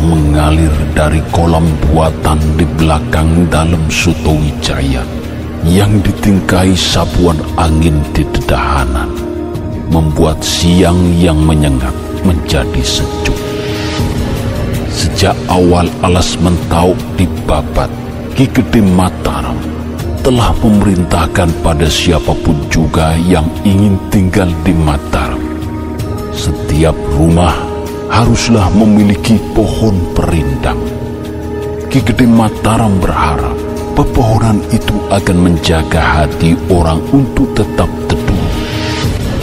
mengalir dari kolam buatan di belakang dalam Suto Wijaya yang ditingkai sapuan angin di dedahanan membuat siang yang menyengat menjadi sejuk. Sejak awal alas mentau dibabat, Ki Gede Mataram telah memerintahkan pada siapa pun juga yang ingin tinggal di Mataram. Setiap rumah haruslah memiliki pohon perindang. Ki Gede Mataram berharap pepohonan itu akan menjaga hati orang untuk tetap teduh.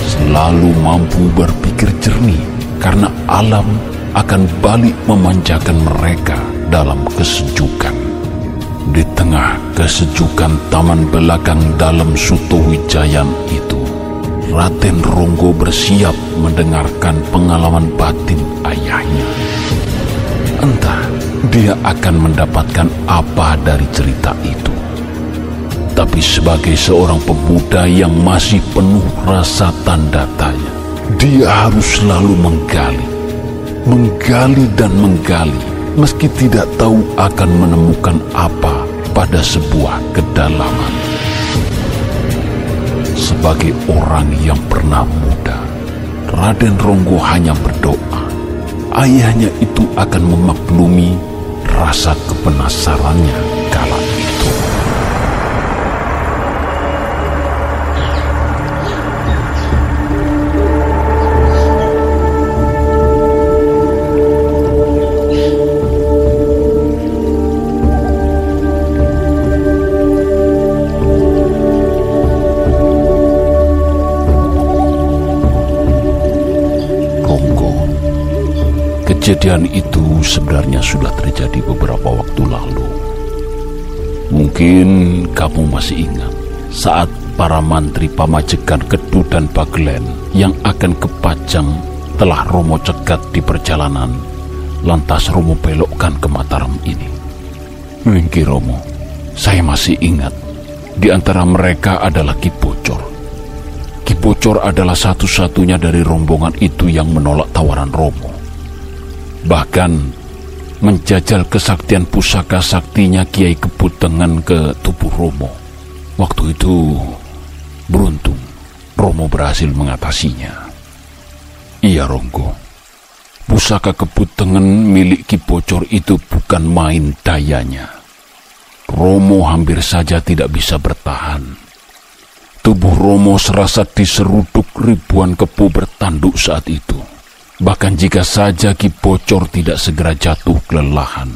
Selalu mampu berpikir jernih karena alam akan balik memanjakan mereka dalam kesejukan. Di tengah kesejukan taman belakang dalam Suto Wijayan itu, Raden Ronggo bersiap mendengarkan pengalaman batin ayahnya. Entah dia akan mendapatkan apa dari cerita itu. Tapi sebagai seorang pemuda yang masih penuh rasa tanda tanya, dia harus selalu menggali, menggali dan menggali, meski tidak tahu akan menemukan apa pada sebuah kedalaman. Sebagai orang yang pernah muda, Raden Ronggo hanya berdoa, ayahnya itu akan memaklumi rasa kepenasarannya kejadian itu sebenarnya sudah terjadi beberapa waktu lalu. Mungkin kamu masih ingat saat para mantri pamajekan Kedu dan Bagelen yang akan ke Pajang telah Romo cegat di perjalanan, lantas Romo belokkan ke Mataram ini. Mungkin Romo, saya masih ingat di antara mereka adalah. Ki Bocor adalah satu-satunya dari rombongan itu yang menolak tawaran Romo. Bahkan menjajal kesaktian pusaka saktinya Kiai Kebutengan ke tubuh Romo. Waktu itu beruntung Romo berhasil mengatasinya. Iya Ronggo, pusaka Kebutengan milik Ki Bocor itu bukan main dayanya. Romo hampir saja tidak bisa bertahan. Tubuh Romo serasa diseruduk ribuan kepu bertanduk saat itu. Bahkan jika saja Ki Bocor tidak segera jatuh kelelahan,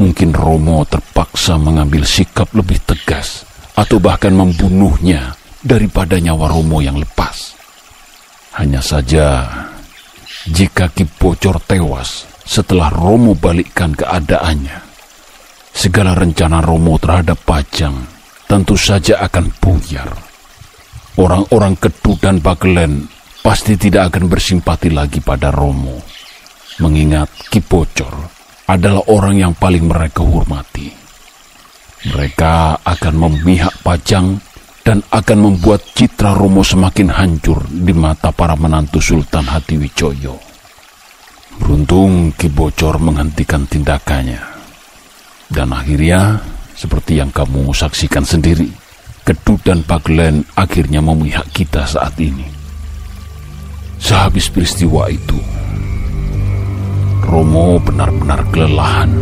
mungkin Romo terpaksa mengambil sikap lebih tegas atau bahkan membunuhnya daripada nyawa Romo yang lepas. Hanya saja, jika Ki Bocor tewas setelah Romo balikkan keadaannya, segala rencana Romo terhadap Pajang tentu saja akan buyar. Orang-orang Kedu dan Bagelen pasti tidak akan bersimpati lagi pada Romo. Mengingat Ki Bocor adalah orang yang paling mereka hormati. Mereka akan memihak Pajang dan akan membuat citra Romo semakin hancur di mata para menantu Sultan Hatiwijoyo. Beruntung Ki Bocor menghentikan tindakannya. Dan akhirnya, seperti yang kamu saksikan sendiri, Kedu dan Baglen akhirnya memihak kita saat ini. Sehabis peristiwa itu, Romo benar-benar kelelahan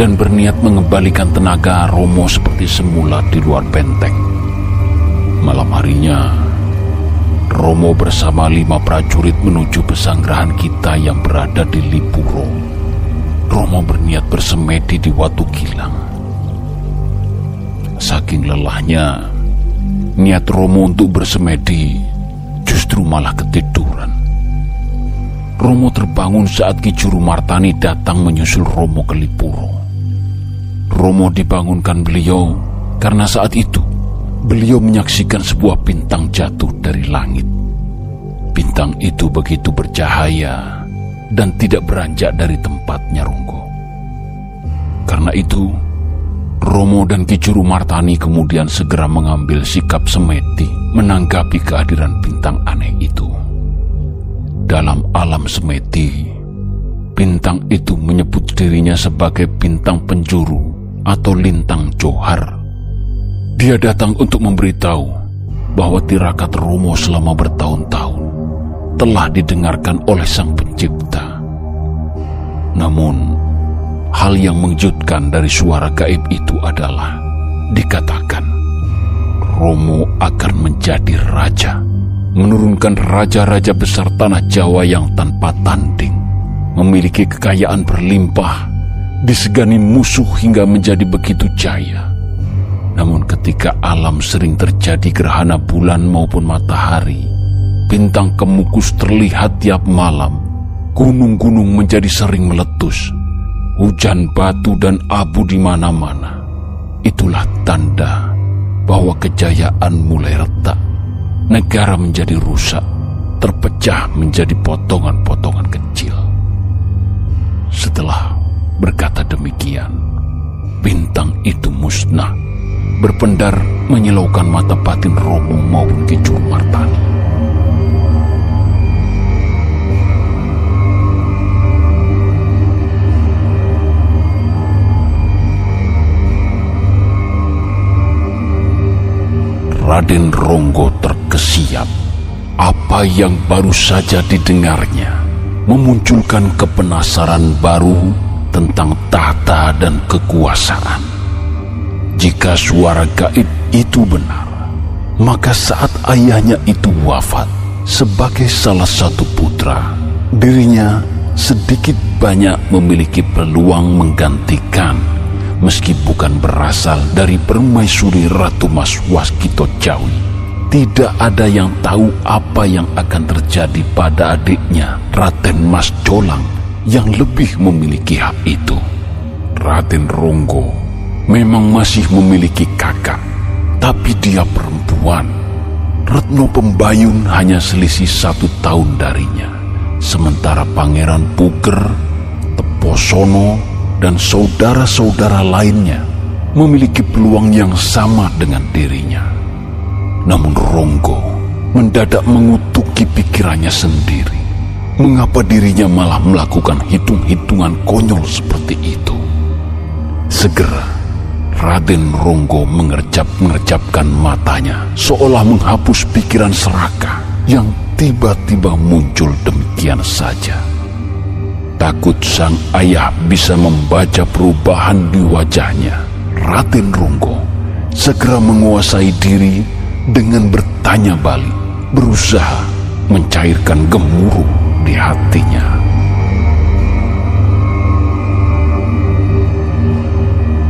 dan berniat mengembalikan tenaga Romo seperti semula di luar benteng. Malam harinya, Romo bersama lima prajurit menuju pesanggrahan kita yang berada di Lipuro. Romo berniat bersemedi di Watu Gilang. Saking lelahnya, niat Romo untuk bersemedi justru malah ketiduran. Romo terbangun saat Ki Juru Martani datang menyusul Romo ke Lipuro. Romo dibangunkan beliau karena saat itu beliau menyaksikan sebuah bintang jatuh dari langit. Bintang itu begitu bercahaya dan tidak beranjak dari tempatnya Ronggo. Karena itu, Romo dan Ki Juru Martani kemudian segera mengambil sikap semeti menanggapi kehadiran bintang aneh itu. Dalam alam semeti, Bintang itu menyebut dirinya sebagai bintang penjuru atau lintang johar. Dia datang untuk memberitahu bahwa tirakat Romo selama bertahun-tahun telah didengarkan oleh Sang Pencipta. Namun, hal yang mengejutkan dari suara gaib itu adalah dikatakan Romo akan menjadi raja, menurunkan raja-raja besar tanah Jawa yang tanpa tanding, memiliki kekayaan berlimpah, disegani musuh hingga menjadi begitu jaya. Namun ketika alam sering terjadi gerhana bulan maupun matahari, bintang kemukus terlihat tiap malam, gunung-gunung menjadi sering meletus, hujan batu dan abu di mana-mana. Itulah tanda bahwa kejayaan mulai retak. Negara menjadi rusak, terpecah menjadi potongan-potongan kecil. Setelah berkata demikian, bintang itu musnah, berpendar menyilaukan mata batin Romo maupun Kicur Martani. Raden Ronggo terkesiap. Apa yang baru saja didengarnya memunculkan kepenasaran baru tentang tahta dan kekuasaan. Jika suara gaib itu benar, maka saat ayahnya itu wafat sebagai salah satu putra, dirinya sedikit banyak memiliki peluang menggantikan meski bukan berasal dari permaisuri Ratu Mas Waskito Jawi. Tidak ada yang tahu apa yang akan terjadi pada adiknya, Raden Mas Jolang, yang lebih memiliki hak itu. Raden Ronggo memang masih memiliki kakak, tapi dia perempuan. Retno Pembayun hanya selisih satu tahun darinya. Sementara Pangeran Puger, Teposono, dan saudara-saudara lainnya memiliki peluang yang sama dengan dirinya. Namun Ronggo mendadak mengutuki pikirannya sendiri. Mengapa dirinya malah melakukan hitung-hitungan konyol seperti itu? Segera, Raden Ronggo mengerjap-mengerjapkan matanya seolah menghapus pikiran serakah yang tiba-tiba muncul demikian saja. Takut sang ayah bisa membaca perubahan di wajahnya. Raden Runggo segera menguasai diri dengan bertanya balik, berusaha mencairkan gemuruh di hatinya.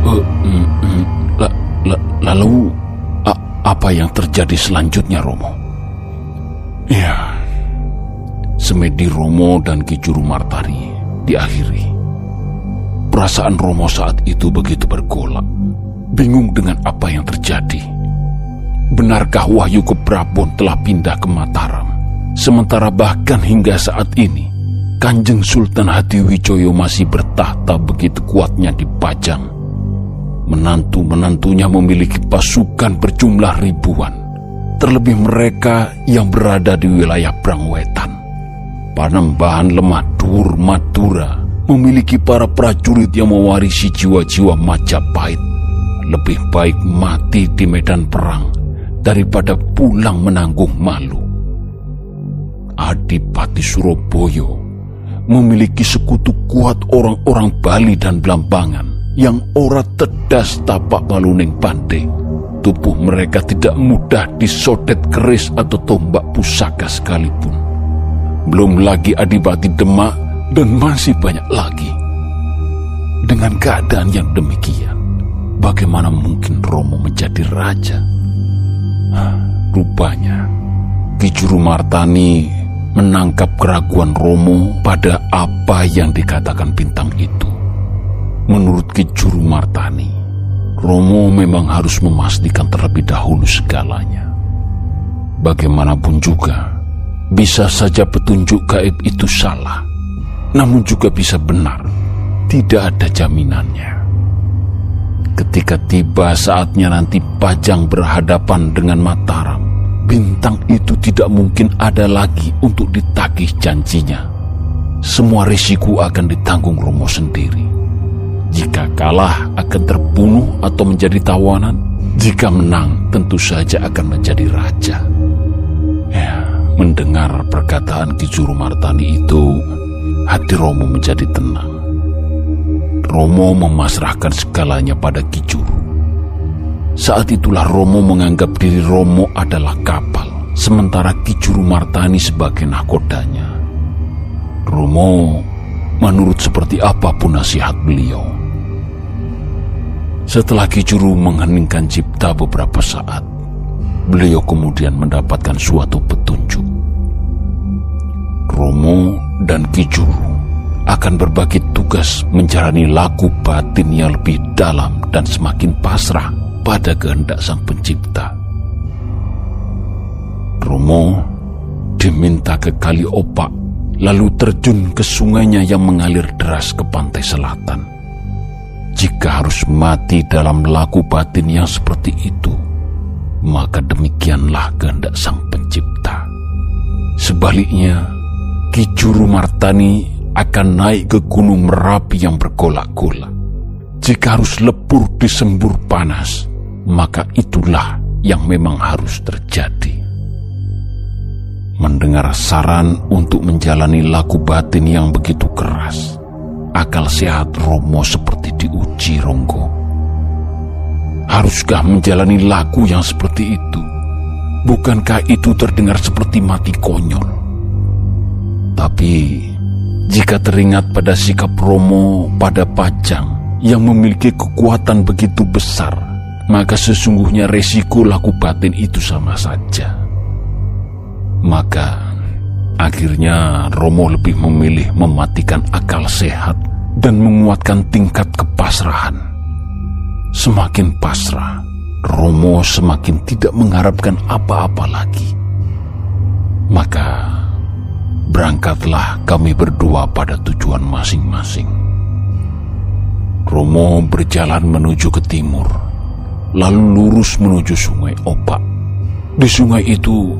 Uh, mm, mm, la, la, lalu apa yang terjadi selanjutnya, Romo? Ya, Semedi Romo dan Ki Juru Martari diakhiri. Perasaan Romo saat itu begitu bergolak, bingung dengan apa yang terjadi. Benarkah Wahyu Keprabon telah pindah ke Mataram? Sementara bahkan hingga saat ini, Kanjeng Sultan Hadiwijoyo masih bertahta begitu kuatnya di Pajang. Menantu-menantunya memiliki pasukan berjumlah ribuan, terlebih mereka yang berada di wilayah Brangwetan. Panembahan Lemah Dur Madura memiliki para prajurit yang mewarisi jiwa-jiwa Majapahit. Lebih baik mati di medan perang daripada pulang menanggung malu. Adipati Surabaya memiliki sekutu kuat orang-orang Bali dan Blambangan yang ora tedas tapak maluning pandai. Tubuh mereka tidak mudah disodet keris atau tombak pusaka sekalipun. Belum lagi Adipati Demak dan masih banyak lagi. Dengan keadaan yang demikian, bagaimana mungkin Romo menjadi raja? Rupanya, Ki Juru Martani menangkap keraguan Romo pada apa yang dikatakan bintang itu. Menurut Ki Juru Martani, Romo memang harus memastikan terlebih dahulu segalanya. Bagaimanapun juga, bisa saja petunjuk gaib itu salah, namun juga bisa benar. Tidak ada jaminannya. Ketika tiba saatnya nanti Pajang berhadapan dengan Mataram, bintang itu tidak mungkin ada lagi untuk ditagih janjinya. semua risiko akan ditanggung Romo sendiri. Jika kalah akan terbunuh atau menjadi tawanan, jika menang tentu saja akan menjadi raja. Ya, mendengar perkataan Ki Juru Martani itu, hati Romo menjadi tenang. Romo memasrahkan segalanya pada Ki Juru. Saat itulah Romo menganggap diri Romo adalah kapal, sementara Ki Juru Martani sebagai nahkodanya. Romo menurut seperti apa pun nasihat beliau. Setelah Kijuru mengheningkan cipta beberapa saat, beliau kemudian mendapatkan suatu petunjuk. Romo dan Kijuru akan berbagi tugas menjalani laku batin yang lebih dalam dan semakin pasrah pada kehendak sang pencipta. Romo diminta ke kali opak lalu terjun ke sungainya yang mengalir deras ke pantai selatan. Jika harus mati dalam laku batin yang seperti itu, maka demikianlah kehendak sang pencipta. Sebaliknya, Ki Juru Martani akan naik ke gunung Merapi yang bergolak-golak. Jika harus lebur di sembur panas, maka itulah yang memang harus terjadi mendengar saran untuk menjalani laku batin yang begitu keras. Akal sehat Romo seperti diuji Ronggo. Haruskah menjalani laku yang seperti itu? Bukankah itu terdengar seperti mati konyol? Tapi, jika teringat pada sikap Romo pada Pajang yang memiliki kekuatan begitu besar, maka sesungguhnya resiko laku batin itu sama saja. Maka akhirnya Romo lebih memilih mematikan akal sehat dan menguatkan tingkat kepasrahan. Semakin pasrah, Romo semakin tidak mengharapkan apa-apa lagi. Maka berangkatlah kami berdua pada tujuan masing-masing. Romo berjalan menuju ke timur, lalu lurus menuju sungai Opak. Di sungai itu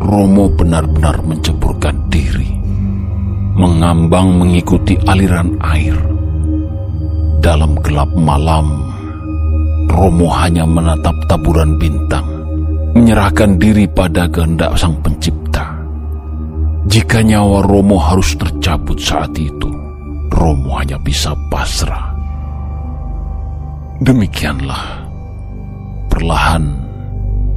Romo benar-benar menceburkan diri, mengambang mengikuti aliran air. Dalam gelap malam, Romo hanya menatap taburan bintang, menyerahkan diri pada kehendak sang pencipta. Jika nyawa Romo harus tercabut saat itu, Romo hanya bisa pasrah. Demikianlah, perlahan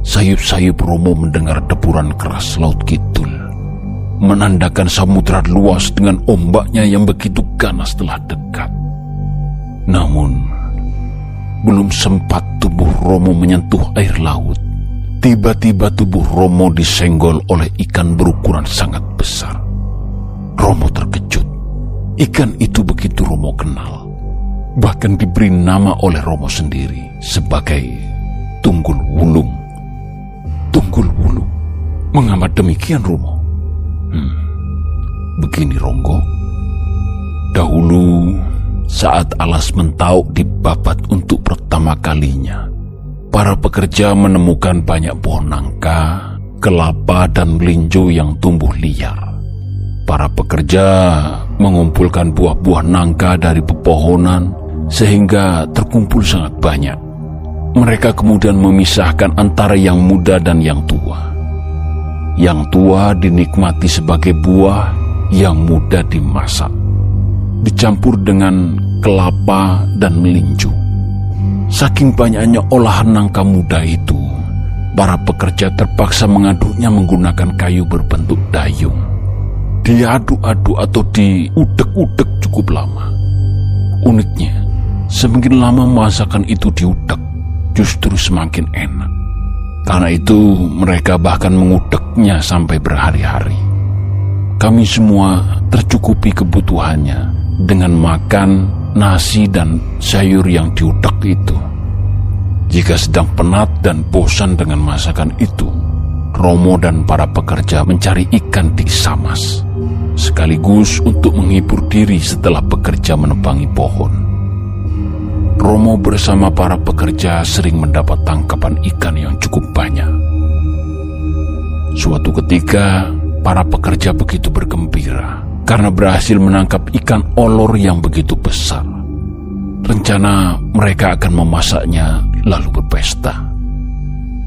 sayup-sayup Romo mendengar deburan keras laut kidul, menandakan samudera luas dengan ombaknya yang begitu ganas telah dekat. Namun, belum sempat tubuh Romo menyentuh air laut, tiba-tiba tubuh Romo disenggol oleh ikan berukuran sangat besar. Romo terkejut. Ikan itu begitu Romo kenal. Bahkan diberi nama oleh Romo sendiri sebagai Tunggul Wulung Tunggul Wulu. Mengamat demikian Romo. Hmm, begini Ronggo. Dahulu saat alas mentauk dibabat untuk pertama kalinya, para pekerja menemukan banyak pohon nangka, kelapa, dan melinjo yang tumbuh liar. Para pekerja mengumpulkan buah-buah nangka dari pepohonan sehingga terkumpul sangat banyak mereka kemudian memisahkan antara yang muda dan yang tua. Yang tua dinikmati sebagai buah, yang muda dimasak. Dicampur dengan kelapa dan melinju. Saking banyaknya olahan nangka muda itu, para pekerja terpaksa mengaduknya menggunakan kayu berbentuk dayung. Diaduk-aduk atau diudek-udek cukup lama. Uniknya, semakin lama masakan itu diudek, justru semakin enak. Karena itu mereka bahkan mengudeknya sampai berhari-hari. Kami semua tercukupi kebutuhannya dengan makan nasi dan sayur yang diudek itu. Jika sedang penat dan bosan dengan masakan itu, Romo dan para pekerja mencari ikan di Samas, sekaligus untuk menghibur diri setelah bekerja menebangi pohon. Romo bersama para pekerja sering mendapat tangkapan ikan yang cukup banyak. Suatu ketika, para pekerja begitu bergembira karena berhasil menangkap ikan olor yang begitu besar. Rencana mereka akan memasaknya lalu berpesta.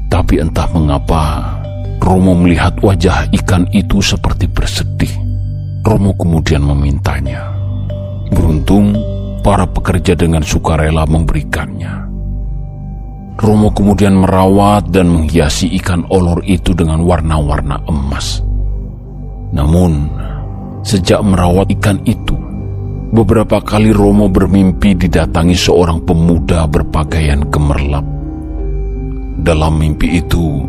Tapi entah mengapa Romo melihat wajah ikan itu seperti bersedih. Romo kemudian memintanya. Beruntung para pekerja dengan sukarela memberikannya. Romo kemudian merawat dan menghiasi ikan olor itu dengan warna-warna emas. Namun, sejak merawat ikan itu, beberapa kali Romo bermimpi didatangi seorang pemuda berpakaian gemerlap. Dalam mimpi itu,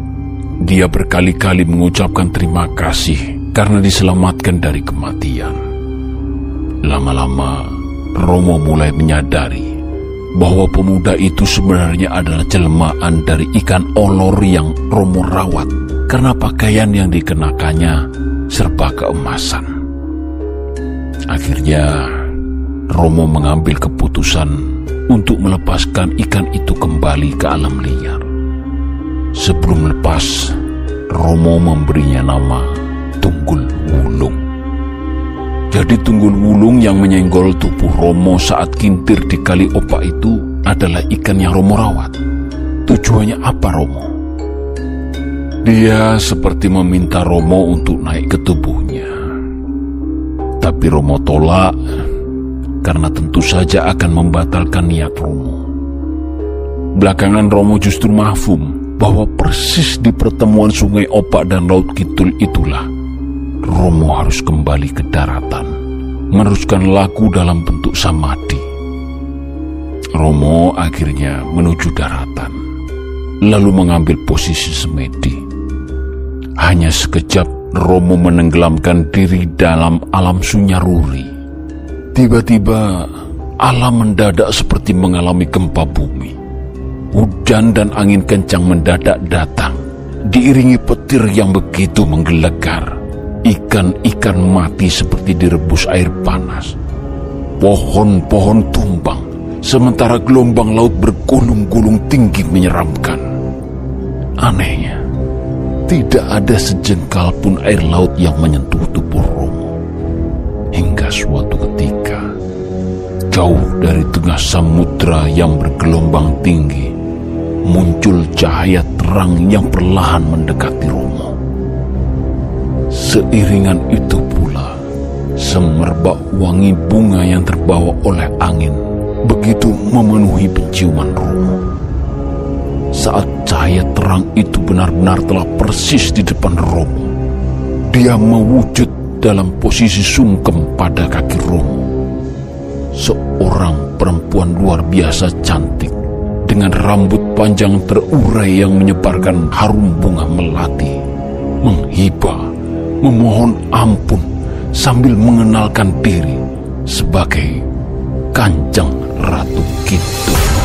dia berkali-kali mengucapkan terima kasih karena diselamatkan dari kematian. Lama-lama, Romo mulai menyadari bahwa pemuda itu sebenarnya adalah jelmaan dari ikan olor yang Romo rawat karena pakaian yang dikenakannya serba keemasan. Akhirnya, Romo mengambil keputusan untuk melepaskan ikan itu kembali ke alam liar. Sebelum lepas, Romo memberinya nama Tunggul Wulung. Jadi Tunggul Wulung yang menyenggol tubuh Romo saat kintir di kali opak itu adalah ikan yang Romo rawat. Tujuannya apa Romo? Dia seperti meminta Romo untuk naik ke tubuhnya. Tapi Romo tolak karena tentu saja akan membatalkan niat Romo. Belakangan Romo justru mahfum bahwa persis di pertemuan sungai Opak dan Laut Kidul itulah Romo harus kembali ke daratan, meneruskan laku dalam bentuk samadhi. Romo akhirnya menuju daratan, lalu mengambil posisi semedi. Hanya sekejap Romo menenggelamkan diri dalam alam sunyaruri. Tiba-tiba alam mendadak seperti mengalami gempa bumi. Hujan dan angin kencang mendadak datang, diiringi petir yang begitu menggelegar. Ikan-ikan mati seperti direbus air panas. Pohon-pohon tumbang, sementara gelombang laut bergulung-gulung tinggi menyeramkan. Anehnya, tidak ada sejengkal pun air laut yang menyentuh tubuh Romo. Hingga suatu ketika, jauh dari tengah samudra yang bergelombang tinggi, muncul cahaya terang yang perlahan mendekati Romo. Seiringan itu pula, semerbak wangi bunga yang terbawa oleh angin begitu memenuhi penciuman Romo. Saat cahaya terang itu benar-benar telah persis di depan Romo, dia mewujud dalam posisi sungkem pada kaki Romo. Seorang perempuan luar biasa cantik dengan rambut panjang terurai yang menyebarkan harum bunga melati, menghibah, memohon ampun sambil mengenalkan diri sebagai Kanjeng Ratu Kidul.